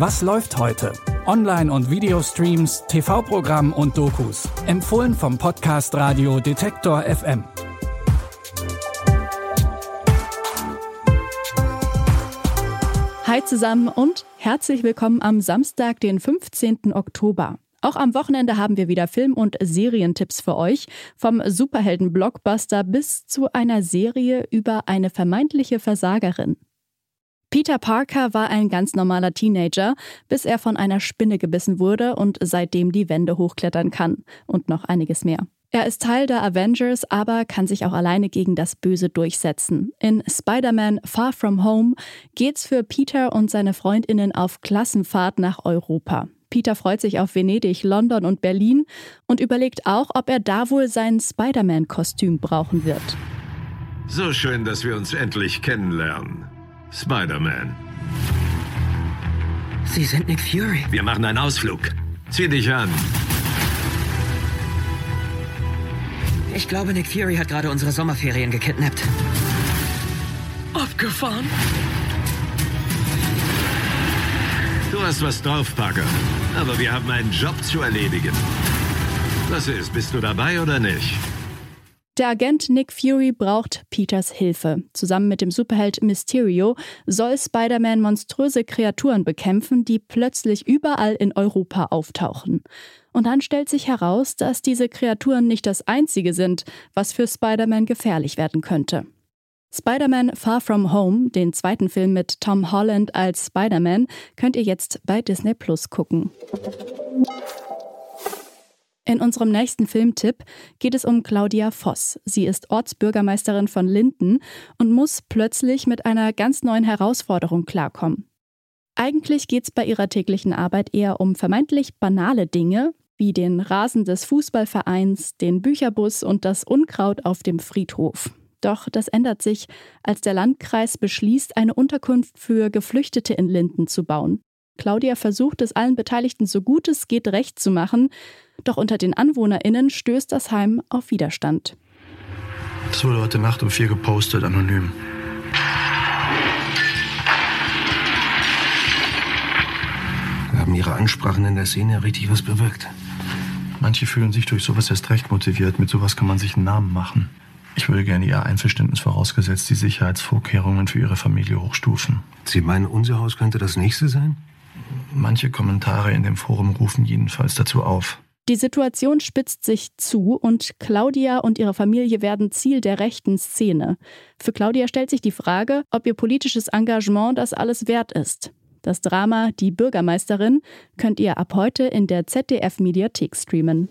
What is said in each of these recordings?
Was läuft heute? Online- und Videostreams, TV-Programm und Dokus. Empfohlen vom Podcast Radio Detektor FM. Hi zusammen und herzlich willkommen am Samstag, den 15. Oktober. Auch am Wochenende haben wir wieder Film- und Serientipps für euch. Vom Superhelden-Blockbuster bis zu einer Serie über eine vermeintliche Versagerin. Peter Parker war ein ganz normaler Teenager, bis er von einer Spinne gebissen wurde und seitdem die Wände hochklettern kann. Und noch einiges mehr. Er ist Teil der Avengers, aber kann sich auch alleine gegen das Böse durchsetzen. In Spider-Man Far From Home geht's für Peter und seine Freundinnen auf Klassenfahrt nach Europa. Peter freut sich auf Venedig, London und Berlin und überlegt auch, ob er da wohl sein Spider-Man-Kostüm brauchen wird. So schön, dass wir uns endlich kennenlernen. Spider-Man. Sie sind Nick Fury. Wir machen einen Ausflug. Zieh dich an. Ich glaube, Nick Fury hat gerade unsere Sommerferien gekidnappt. Abgefahren? Du hast was drauf, Parker. Aber wir haben einen Job zu erledigen. Was ist, bist du dabei oder nicht? Der Agent Nick Fury braucht Peters Hilfe. Zusammen mit dem Superheld Mysterio soll Spider-Man monströse Kreaturen bekämpfen, die plötzlich überall in Europa auftauchen. Und dann stellt sich heraus, dass diese Kreaturen nicht das einzige sind, was für Spider-Man gefährlich werden könnte. Spider-Man Far From Home, den zweiten Film mit Tom Holland als Spider-Man, könnt ihr jetzt bei Disney Plus gucken. In unserem nächsten Filmtipp geht es um Claudia Voss. Sie ist Ortsbürgermeisterin von Linden und muss plötzlich mit einer ganz neuen Herausforderung klarkommen. Eigentlich geht es bei ihrer täglichen Arbeit eher um vermeintlich banale Dinge, wie den Rasen des Fußballvereins, den Bücherbus und das Unkraut auf dem Friedhof. Doch das ändert sich, als der Landkreis beschließt, eine Unterkunft für Geflüchtete in Linden zu bauen. Claudia versucht es allen Beteiligten so gut es geht recht zu machen, doch unter den AnwohnerInnen stößt das Heim auf Widerstand. Das wurde heute Nacht um vier gepostet, anonym. Haben Ihre Ansprachen in der Szene richtig was bewirkt? Manche fühlen sich durch sowas erst recht motiviert. Mit sowas kann man sich einen Namen machen. Ich würde gerne Ihr Einverständnis vorausgesetzt die Sicherheitsvorkehrungen für Ihre Familie hochstufen. Sie meinen, unser Haus könnte das nächste sein? Manche Kommentare in dem Forum rufen jedenfalls dazu auf. Die Situation spitzt sich zu und Claudia und ihre Familie werden Ziel der rechten Szene. Für Claudia stellt sich die Frage, ob ihr politisches Engagement das alles wert ist. Das Drama Die Bürgermeisterin könnt ihr ab heute in der ZDF-Mediathek streamen.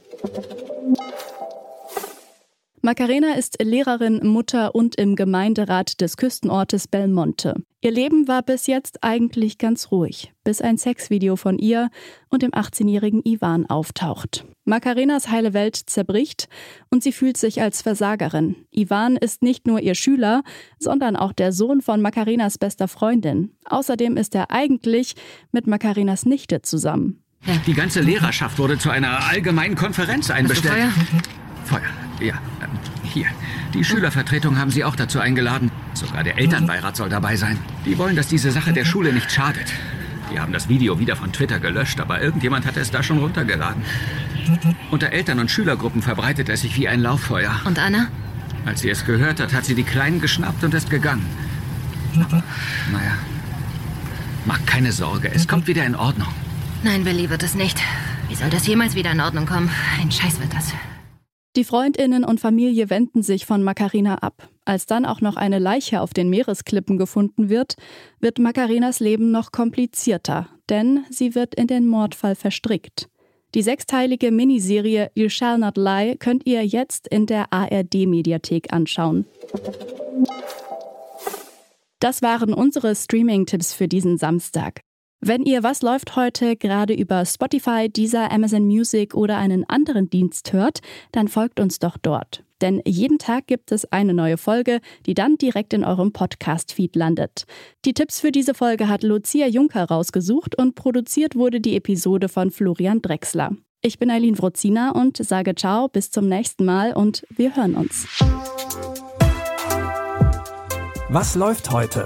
Macarena ist Lehrerin, Mutter und im Gemeinderat des Küstenortes Belmonte. Ihr Leben war bis jetzt eigentlich ganz ruhig, bis ein Sexvideo von ihr und dem 18-jährigen Ivan auftaucht. Macarenas heile Welt zerbricht und sie fühlt sich als Versagerin. Ivan ist nicht nur ihr Schüler, sondern auch der Sohn von Macarenas bester Freundin. Außerdem ist er eigentlich mit Macarenas Nichte zusammen. Die ganze Lehrerschaft wurde zu einer allgemeinen Konferenz einbestellt. Feuer? Feuer. Ja, hier. Die Schülervertretung haben Sie auch dazu eingeladen. Sogar der Elternbeirat soll dabei sein. Die wollen, dass diese Sache der Schule nicht schadet. Die haben das Video wieder von Twitter gelöscht, aber irgendjemand hat es da schon runtergeladen. Unter Eltern- und Schülergruppen verbreitet es sich wie ein Lauffeuer. Und Anna? Als sie es gehört hat, hat sie die Kleinen geschnappt und ist gegangen. Aber, naja. Mach keine Sorge, es kommt wieder in Ordnung. Nein, Willi wird es nicht. Wie soll das jemals wieder in Ordnung kommen? Ein Scheiß wird das. Die Freundinnen und Familie wenden sich von Macarena ab. Als dann auch noch eine Leiche auf den Meeresklippen gefunden wird, wird Macarenas Leben noch komplizierter, denn sie wird in den Mordfall verstrickt. Die sechsteilige Miniserie You Shall Not Lie könnt ihr jetzt in der ARD-Mediathek anschauen. Das waren unsere Streaming-Tipps für diesen Samstag. Wenn ihr Was läuft heute gerade über Spotify, Deezer, Amazon Music oder einen anderen Dienst hört, dann folgt uns doch dort. Denn jeden Tag gibt es eine neue Folge, die dann direkt in eurem Podcast-Feed landet. Die Tipps für diese Folge hat Lucia Juncker rausgesucht und produziert wurde die Episode von Florian Drexler. Ich bin Eileen Wrozina und sage ciao, bis zum nächsten Mal und wir hören uns. Was läuft heute?